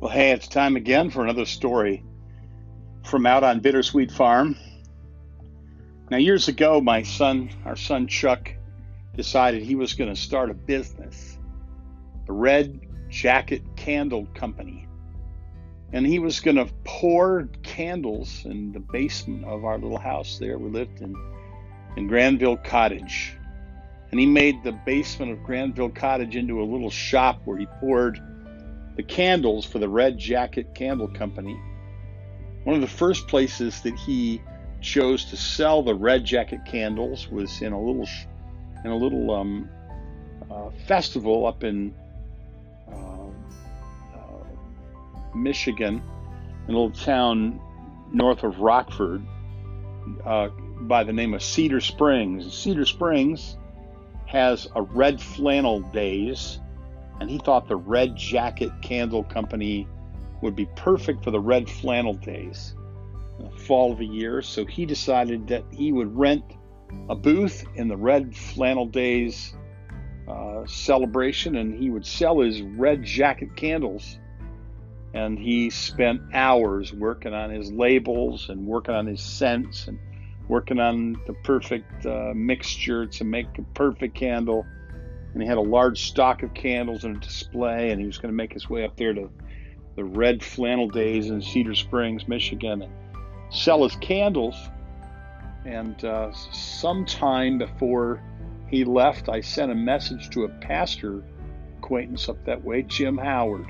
Well, hey, it's time again for another story from out on Bittersweet Farm. Now, years ago, my son, our son Chuck, decided he was going to start a business, the Red Jacket Candle Company. And he was going to pour candles in the basement of our little house there. We lived in, in Granville Cottage. And he made the basement of Granville Cottage into a little shop where he poured the candles for the Red Jacket Candle Company. One of the first places that he chose to sell the Red Jacket candles was in a little in a little um, uh, festival up in uh, uh, Michigan, in a little town north of Rockford, uh, by the name of Cedar Springs. Cedar Springs has a red flannel days, and he thought the Red Jacket Candle Company would be perfect for the red flannel days fall of the year. So he decided that he would rent a booth in the Red Flannel Days uh, celebration and he would sell his red jacket candles. And he spent hours working on his labels and working on his scents and working on the perfect uh, mixture to make a perfect candle. And he had a large stock of candles in a display, and he was going to make his way up there to the Red Flannel Days in Cedar Springs, Michigan. And sell his candles. And uh, sometime before he left, I sent a message to a pastor acquaintance up that way, Jim Howard,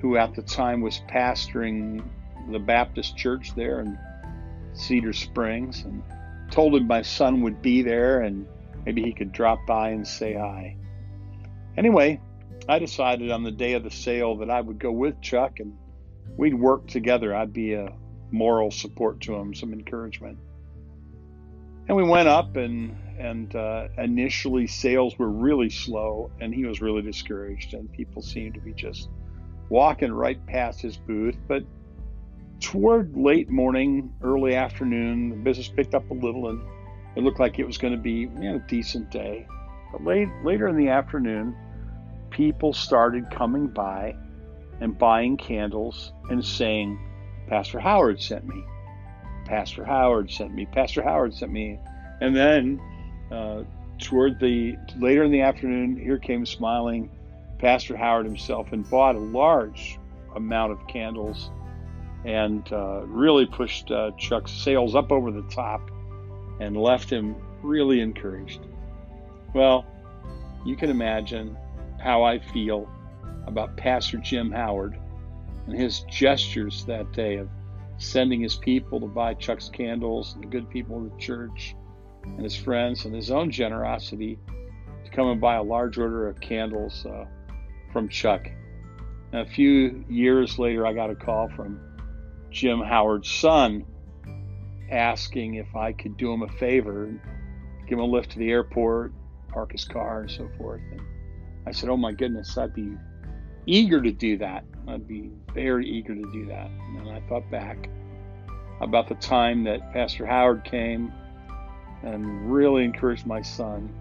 who at the time was pastoring the Baptist church there in Cedar Springs, and told him my son would be there and maybe he could drop by and say hi. Anyway, I decided on the day of the sale that I would go with Chuck and we'd work together. I'd be a moral support to him, some encouragement. And we went up, and and uh, initially sales were really slow, and he was really discouraged, and people seemed to be just walking right past his booth. But toward late morning, early afternoon, the business picked up a little, and it looked like it was going to be you know, a decent day. But late later in the afternoon, people started coming by and buying candles and saying Pastor Howard sent me. Pastor Howard sent me. Pastor Howard sent me. And then uh, toward the later in the afternoon, here came smiling Pastor Howard himself and bought a large amount of candles and uh, really pushed uh, Chuck's sales up over the top and left him really encouraged. Well, you can imagine how I feel about Pastor Jim Howard and his gestures that day of sending his people to buy Chuck's candles and the good people of the church and his friends and his own generosity to come and buy a large order of candles uh, from Chuck. And a few years later, I got a call from Jim Howard's son asking if I could do him a favor, give him a lift to the airport, park his car, and so forth. And I said, Oh my goodness, I'd be eager to do that. I'd be very eager to do that. And I thought back about the time that Pastor Howard came and really encouraged my son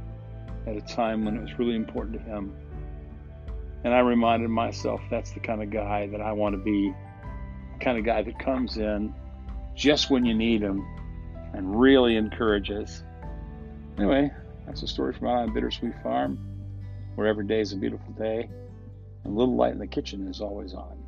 at a time when it was really important to him. And I reminded myself that's the kind of guy that I want to be, kind of guy that comes in just when you need him and really encourages. Anyway, that's a story from out on Bittersweet Farm, where every day is a beautiful day. And a little light in the kitchen is always on.